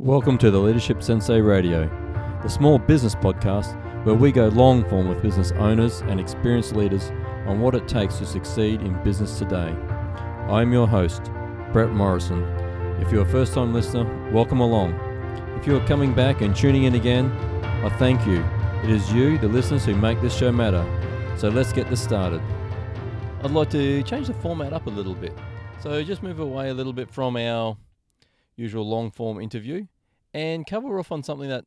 Welcome to the Leadership Sensei Radio, the small business podcast where we go long form with business owners and experienced leaders on what it takes to succeed in business today. I'm your host, Brett Morrison. If you're a first time listener, welcome along. If you're coming back and tuning in again, I thank you. It is you, the listeners, who make this show matter. So let's get this started. I'd like to change the format up a little bit. So just move away a little bit from our usual long form interview and cover off on something that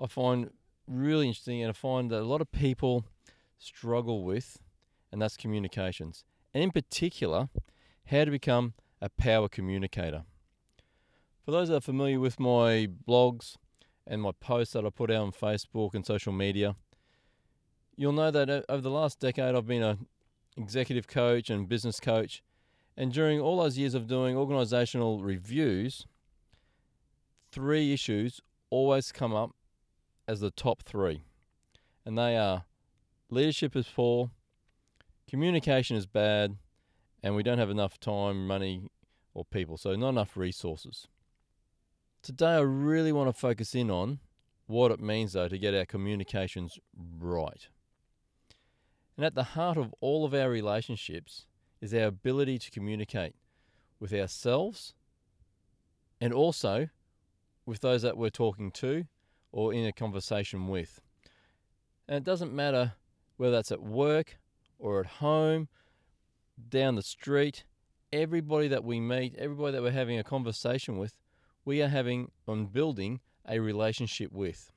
I find really interesting and I find that a lot of people struggle with, and that's communications. And in particular, how to become a power communicator. For those that are familiar with my blogs and my posts that I put out on Facebook and social media, you'll know that over the last decade I've been a executive coach and business coach. And during all those years of doing organizational reviews, three issues always come up as the top three. And they are leadership is poor, communication is bad, and we don't have enough time, money, or people. So, not enough resources. Today, I really want to focus in on what it means, though, to get our communications right. And at the heart of all of our relationships is our ability to communicate with ourselves and also with those that we're talking to or in a conversation with. And it doesn't matter whether that's at work or at home, down the street, everybody that we meet, everybody that we're having a conversation with, we are having on building a relationship with.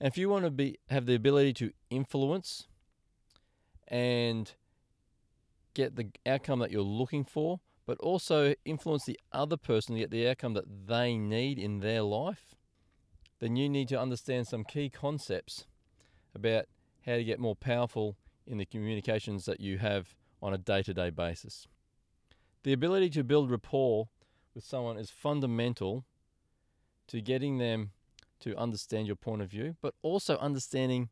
And if you want to be have the ability to influence and get the outcome that you're looking for, but also influence the other person to get the outcome that they need in their life, then you need to understand some key concepts about how to get more powerful in the communications that you have on a day to day basis. The ability to build rapport with someone is fundamental to getting them to understand your point of view, but also understanding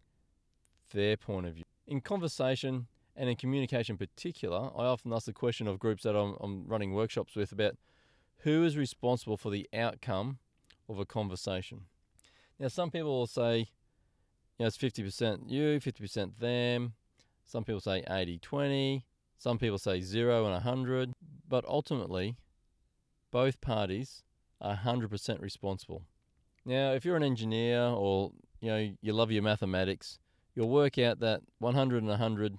their point of view. In conversation, and in communication in particular, I often ask the question of groups that I'm, I'm running workshops with about who is responsible for the outcome of a conversation. Now, some people will say, you know, it's 50% you, 50% them. Some people say 80 20. Some people say 0 and 100. But ultimately, both parties are 100% responsible. Now, if you're an engineer or you know you love your mathematics, you'll work out that 100 and 100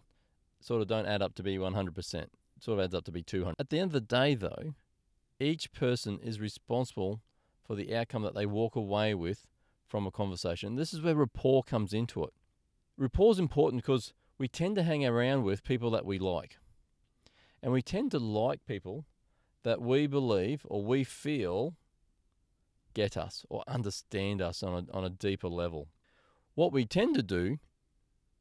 sort of don't add up to be 100%. It sort of adds up to be 200. At the end of the day, though, each person is responsible for the outcome that they walk away with from a conversation. This is where rapport comes into it. Rapport is important because we tend to hang around with people that we like. And we tend to like people that we believe or we feel get us or understand us on a, on a deeper level. What we tend to do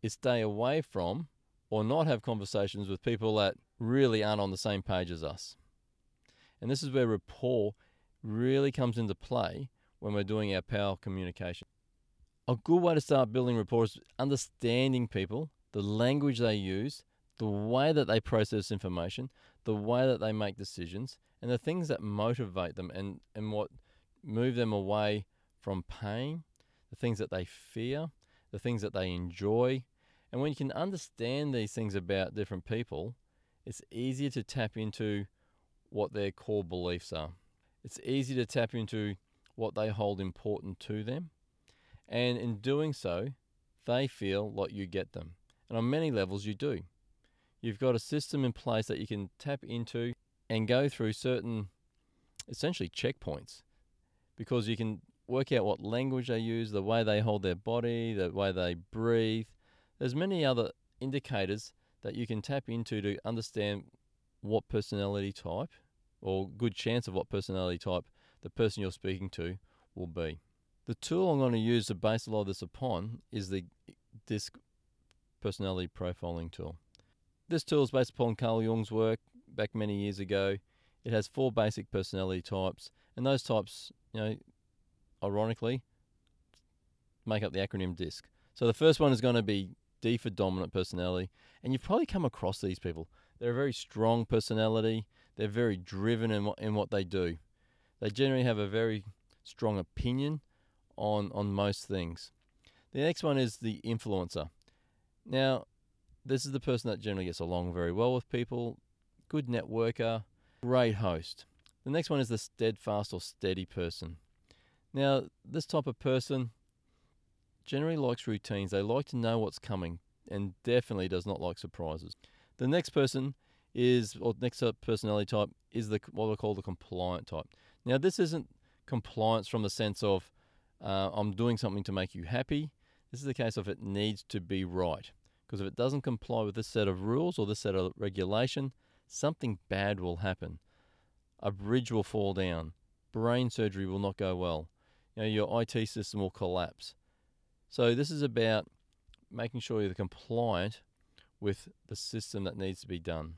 is stay away from or not have conversations with people that really aren't on the same page as us. And this is where rapport really comes into play when we're doing our power communication. A good way to start building rapport is understanding people, the language they use, the way that they process information, the way that they make decisions, and the things that motivate them and, and what move them away from pain, the things that they fear, the things that they enjoy, and when you can understand these things about different people, it's easier to tap into what their core beliefs are. It's easy to tap into what they hold important to them. And in doing so, they feel like you get them. And on many levels, you do. You've got a system in place that you can tap into and go through certain, essentially, checkpoints because you can work out what language they use, the way they hold their body, the way they breathe, there's many other indicators that you can tap into to understand what personality type or good chance of what personality type the person you're speaking to will be. The tool I'm going to use to base a lot of this upon is the DISC personality profiling tool. This tool is based upon Carl Jung's work back many years ago. It has four basic personality types, and those types, you know, ironically, make up the acronym DISC. So the first one is going to be D for dominant personality. And you've probably come across these people. They're a very strong personality. They're very driven in what, in what they do. They generally have a very strong opinion on on most things. The next one is the influencer. Now, this is the person that generally gets along very well with people, good networker, great host. The next one is the steadfast or steady person. Now, this type of person generally likes routines. They like to know what's coming and definitely does not like surprises. The next person is, or next personality type is the what I call the compliant type. Now, this isn't compliance from the sense of uh, I'm doing something to make you happy. This is the case of it needs to be right. Because if it doesn't comply with this set of rules or this set of regulation, something bad will happen. A bridge will fall down. Brain surgery will not go well. You know, your IT system will collapse. So this is about making sure you're compliant with the system that needs to be done.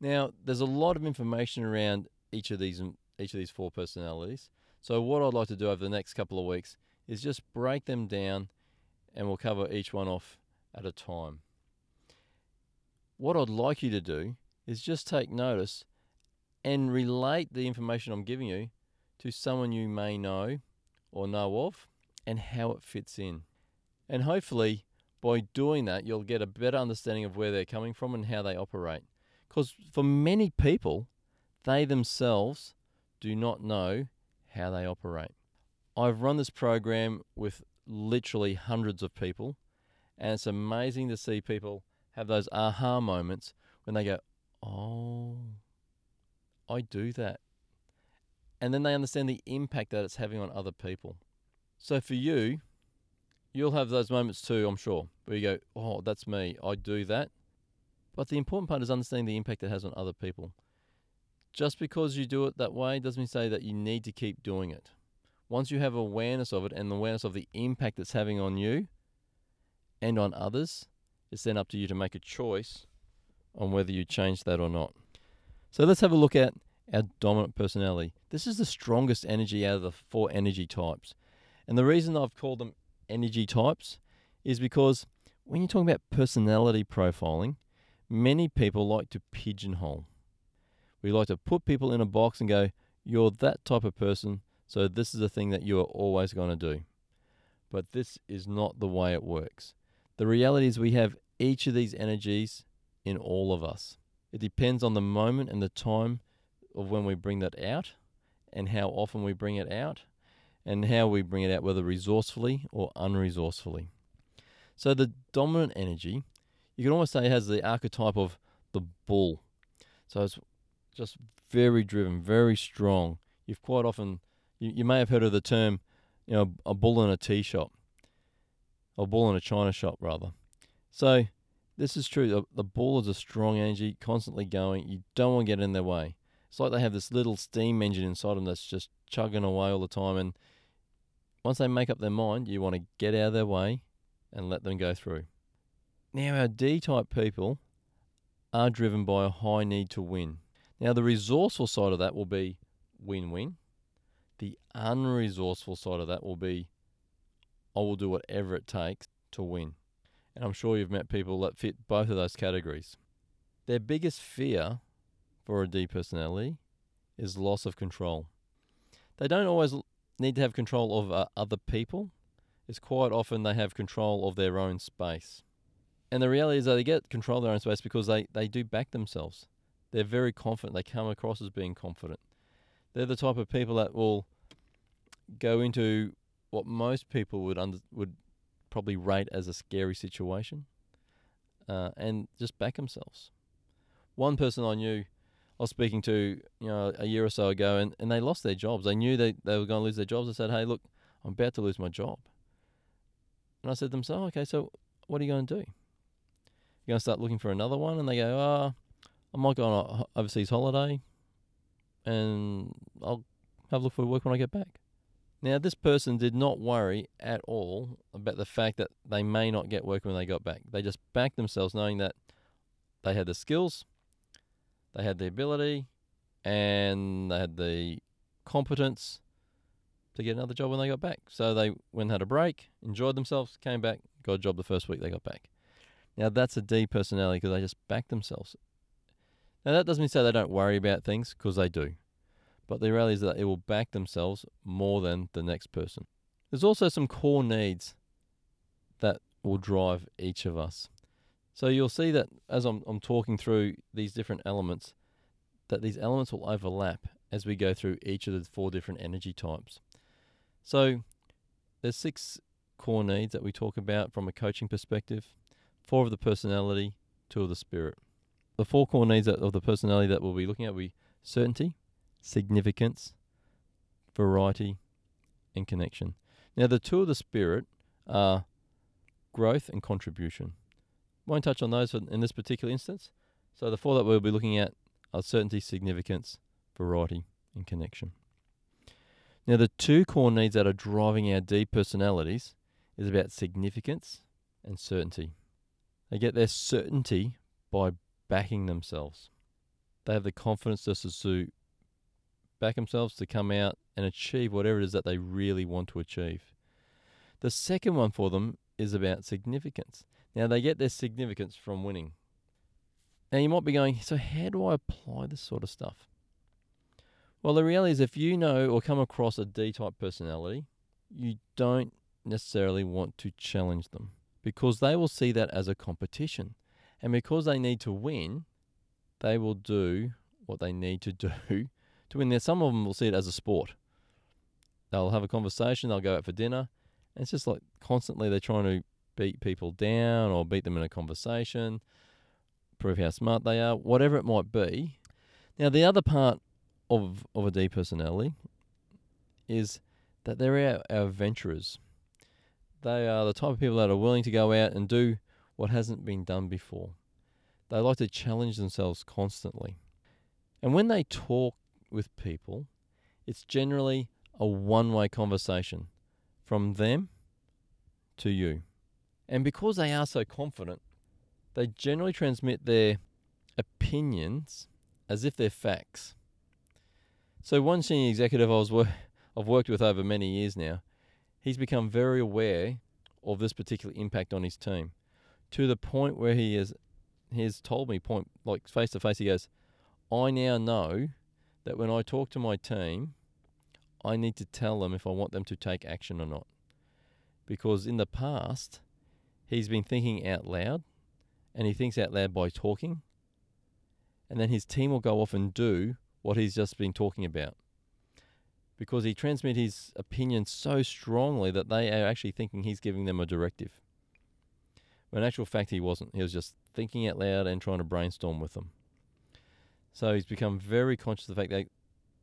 Now, there's a lot of information around each of these each of these four personalities. So what I'd like to do over the next couple of weeks is just break them down and we'll cover each one off at a time. What I'd like you to do is just take notice and relate the information I'm giving you to someone you may know or know of and how it fits in. And hopefully, by doing that, you'll get a better understanding of where they're coming from and how they operate. Because for many people, they themselves do not know how they operate. I've run this program with literally hundreds of people, and it's amazing to see people have those aha moments when they go, Oh, I do that. And then they understand the impact that it's having on other people. So for you, you'll have those moments too, I'm sure, where you go, Oh, that's me. I do that. But the important part is understanding the impact it has on other people. Just because you do it that way doesn't mean say that you need to keep doing it. Once you have awareness of it and awareness of the impact it's having on you and on others, it's then up to you to make a choice on whether you change that or not. So let's have a look at our dominant personality. This is the strongest energy out of the four energy types. And the reason I've called them energy types is because when you're talking about personality profiling, many people like to pigeonhole. We like to put people in a box and go, you're that type of person, so this is the thing that you are always going to do. But this is not the way it works. The reality is we have each of these energies in all of us. It depends on the moment and the time of when we bring that out and how often we bring it out and how we bring it out, whether resourcefully or unresourcefully. So the dominant energy, you can almost say has the archetype of the bull. So it's just very driven, very strong. You've quite often, you, you may have heard of the term, you know, a bull in a tea shop, or bull in a china shop rather. So this is true. The, the bull is a strong energy, constantly going. You don't want to get in their way. It's like they have this little steam engine inside them that's just chugging away all the time. And once they make up their mind, you want to get out of their way and let them go through. Now, our D type people are driven by a high need to win. Now, the resourceful side of that will be win win. The unresourceful side of that will be I will do whatever it takes to win. And I'm sure you've met people that fit both of those categories. Their biggest fear for a D personality is loss of control. They don't always need to have control of uh, other people. It's quite often they have control of their own space. And the reality is that they get control of their own space because they, they do back themselves. They're very confident. They come across as being confident. They're the type of people that will go into what most people would under, would probably rate as a scary situation, uh, and just back themselves. One person I knew, I was speaking to, you know, a year or so ago, and, and they lost their jobs. They knew they, they were going to lose their jobs. I said, "Hey, look, I'm about to lose my job." And I said to them, "So, okay, so what are you going to do? You're going to start looking for another one?" And they go, "Ah, oh, I might go on an overseas holiday, and I'll have a look for work when I get back." Now, this person did not worry at all about the fact that they may not get work when they got back. They just backed themselves knowing that they had the skills, they had the ability, and they had the competence to get another job when they got back. So they went and had a break, enjoyed themselves, came back, got a job the first week they got back. Now, that's a D personality because they just back themselves. Now, that doesn't mean say they don't worry about things because they do. but the reality is that it will back themselves more than the next person. There's also some core needs that will drive each of us. So you'll see that as I'm, I'm talking through these different elements, that these elements will overlap as we go through each of the four different energy types. So there's six core needs that we talk about from a coaching perspective, four of the personality, two of the spirit. The four core needs of the personality that we'll be looking at will be certainty, significance, variety, and connection. Now, the two of the spirit are growth and contribution. Won't touch on those in this particular instance. So, the four that we'll be looking at are certainty, significance, variety, and connection. Now, the two core needs that are driving our D personalities is about significance and certainty. They get their certainty by backing themselves. They have the confidence to back themselves to come out and achieve whatever it is that they really want to achieve. The second one for them is about significance. Now, they get their significance from winning. Now, you might be going, so how do I apply this sort of stuff? Well, the reality is, if you know or come across a D type personality, you don't necessarily want to challenge them because they will see that as a competition. And because they need to win, they will do what they need to do to win there. Some of them will see it as a sport. They'll have a conversation, they'll go out for dinner, and it's just like constantly they're trying to beat people down or beat them in a conversation, prove how smart they are, whatever it might be. Now, the other part of, of a D personality is that they're our, our adventurers. They are the type of people that are willing to go out and do what hasn't been done before. They like to challenge themselves constantly. And when they talk with people, it's generally a one way conversation from them to you. And because they are so confident, they generally transmit their opinions as if they're facts. So one senior executive I was wor- I've worked with over many years now, he's become very aware of this particular impact on his team, to the point where he has he has told me point like face to face. He goes, "I now know that when I talk to my team, I need to tell them if I want them to take action or not, because in the past, he's been thinking out loud, and he thinks out loud by talking, and then his team will go off and do what he's just been talking about because he transmits his opinion so strongly that they are actually thinking he's giving them a directive. When in actual fact, he wasn't. He was just thinking out loud and trying to brainstorm with them. So he's become very conscious of the fact that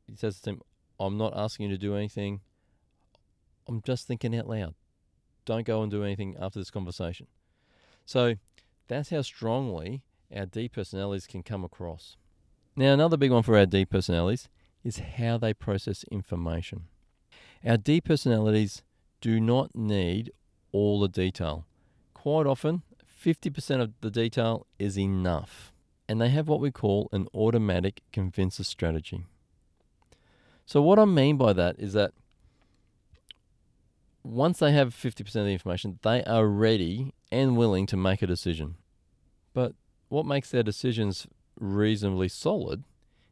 he says to him, I'm not asking you to do anything. I'm just thinking out loud. Don't go and do anything after this conversation. So that's how strongly our D personalities can come across. Now, another big one for our D personalities is how they process information. Our D personalities do not need all the detail. Quite often, 50% of the detail is enough, and they have what we call an automatic convincer strategy. So, what I mean by that is that once they have 50% of the information, they are ready and willing to make a decision. But what makes their decisions reasonably solid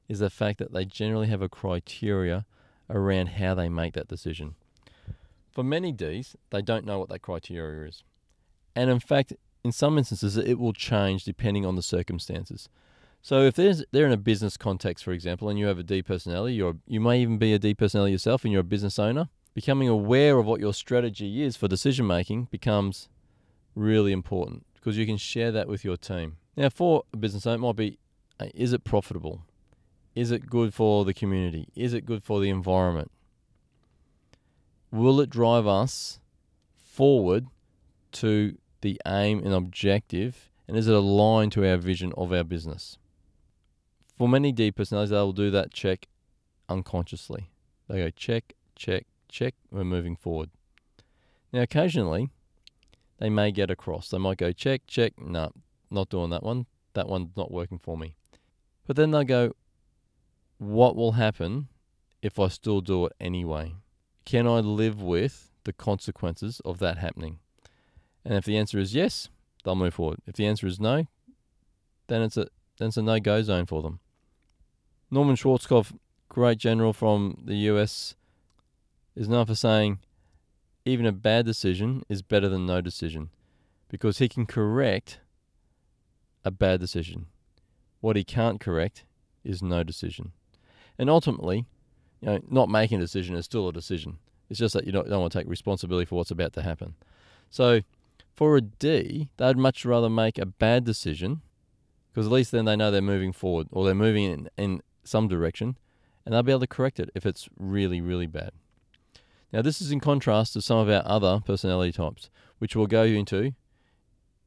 is the fact that they generally have a criteria around how they make that decision. For many Ds, they don't know what that criteria is. And in fact, in some instances, it will change depending on the circumstances. So if there's, they're in a business context, for example, and you have a D personality, or you may even be a D personality yourself and you're a business owner, becoming aware of what your strategy is for decision making becomes really important because you can share that with your team. Now, for a business owner, it might be uh, is it profitable? Is it good for the community? Is it good for the environment? Will it drive us forward to the aim and objective? And is it aligned to our vision of our business? For many D personalities, they will do that check unconsciously. They go check, check, check, we're moving forward. Now, occasionally, they may get across. They might go check, check, no, not doing that one. That one's not working for me. But then they'll go, what will happen if I still do it anyway? Can I live with the consequences of that happening? And if the answer is yes, they'll move forward. If the answer is no, then it's a then it's a no go zone for them. Norman Schwarzkopf great general from the US, is known for saying, even a bad decision is better than no decision because he can correct a bad decision. What he can't correct is no decision. And ultimately, you know, not making a decision is still a decision. It's just that you don't, don't want to take responsibility for what's about to happen. So for a D, they'd much rather make a bad decision because at least then they know they're moving forward or they're moving in, in some direction and they'll be able to correct it if it's really, really bad. Now, this is in contrast to some of our other personality types, which we'll go into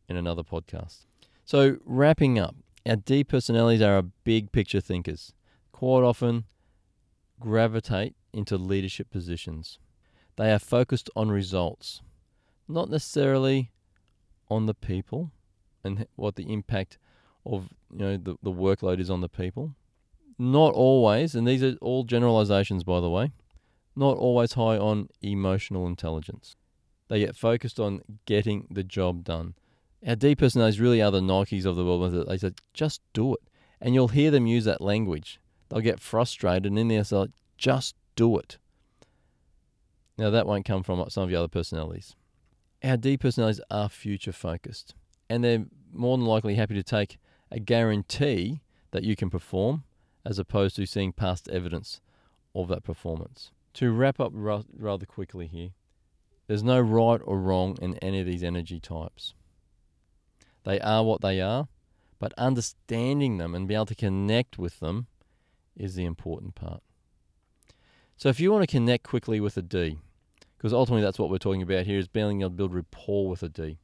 in another podcast. So, wrapping up, our D personalities are our big picture thinkers. Quite often, gravitate into leadership positions. They are focused on results, not necessarily on the people and what the impact of you know the, the workload is on the people. Not always, and these are all generalizations by the way, not always high on emotional intelligence. They get focused on getting the job done. Our D personalities really are the Nikes of the world. They say, just do it. And you'll hear them use that language. They'll get frustrated and in there say, just do it. Now, that won't come from some of the other personalities. Our D personalities are future focused, and they're more than likely happy to take a guarantee that you can perform as opposed to seeing past evidence of that performance. To wrap up rather quickly here, there's no right or wrong in any of these energy types. They are what they are, but understanding them and be able to connect with them is the important part. So if you want to connect quickly with a D, because ultimately that's what we're talking about here is being able to build rapport with a D.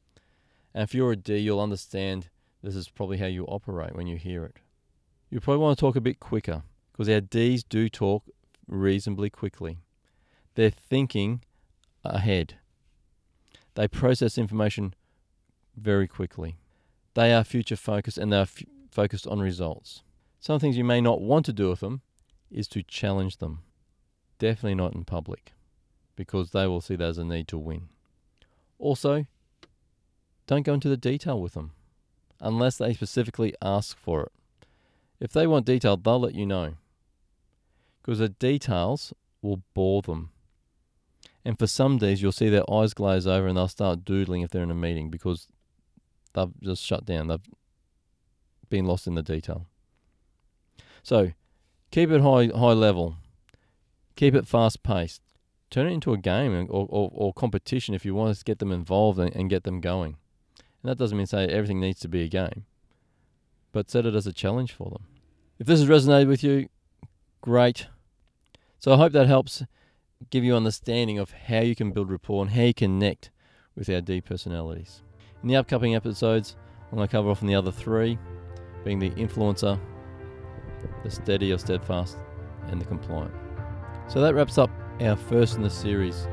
And if you're a D, you'll understand this is probably how you operate when you hear it. You probably want to talk a bit quicker because our Ds do talk reasonably quickly. They're thinking ahead. They process information very quickly. They are future focused and they are f- focused on results. Some things you may not want to do with them is to challenge them. Definitely not in public because they will see that as a need to win. Also, don't go into the detail with them unless they specifically ask for it. If they want detail, they'll let you know because the details will bore them. And for some days, you'll see their eyes glaze over and they'll start doodling if they're in a meeting because they've just shut down. They've been lost in the detail. So keep it high, high level. Keep it fast paced. Turn it into a game or, or, or competition if you want to get them involved and, and get them going. And that doesn't mean say everything needs to be a game, but set it as a challenge for them. If this has resonated with you, great. So I hope that helps give you understanding of how you can build rapport and how you connect with our D personalities. In the upcoming episodes, I'm going to cover off on the other three, being the influencer, the steady or steadfast, and the compliant. So that wraps up our first in the series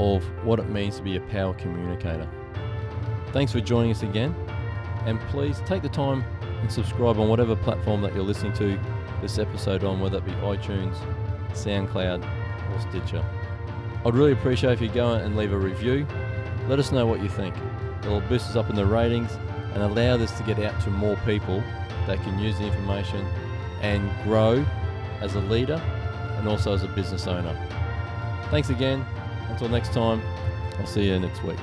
of what it means to be a power communicator. Thanks for joining us again, and please take the time and subscribe on whatever platform that you're listening to this episode on, whether it be iTunes, SoundCloud, or Stitcher. I'd really appreciate if you go and leave a review. Let us know what you think. It'll boost us up in the ratings and allow this to get out to more people that can use the information and grow as a leader and also as a business owner. Thanks again. Until next time, I'll see you next week.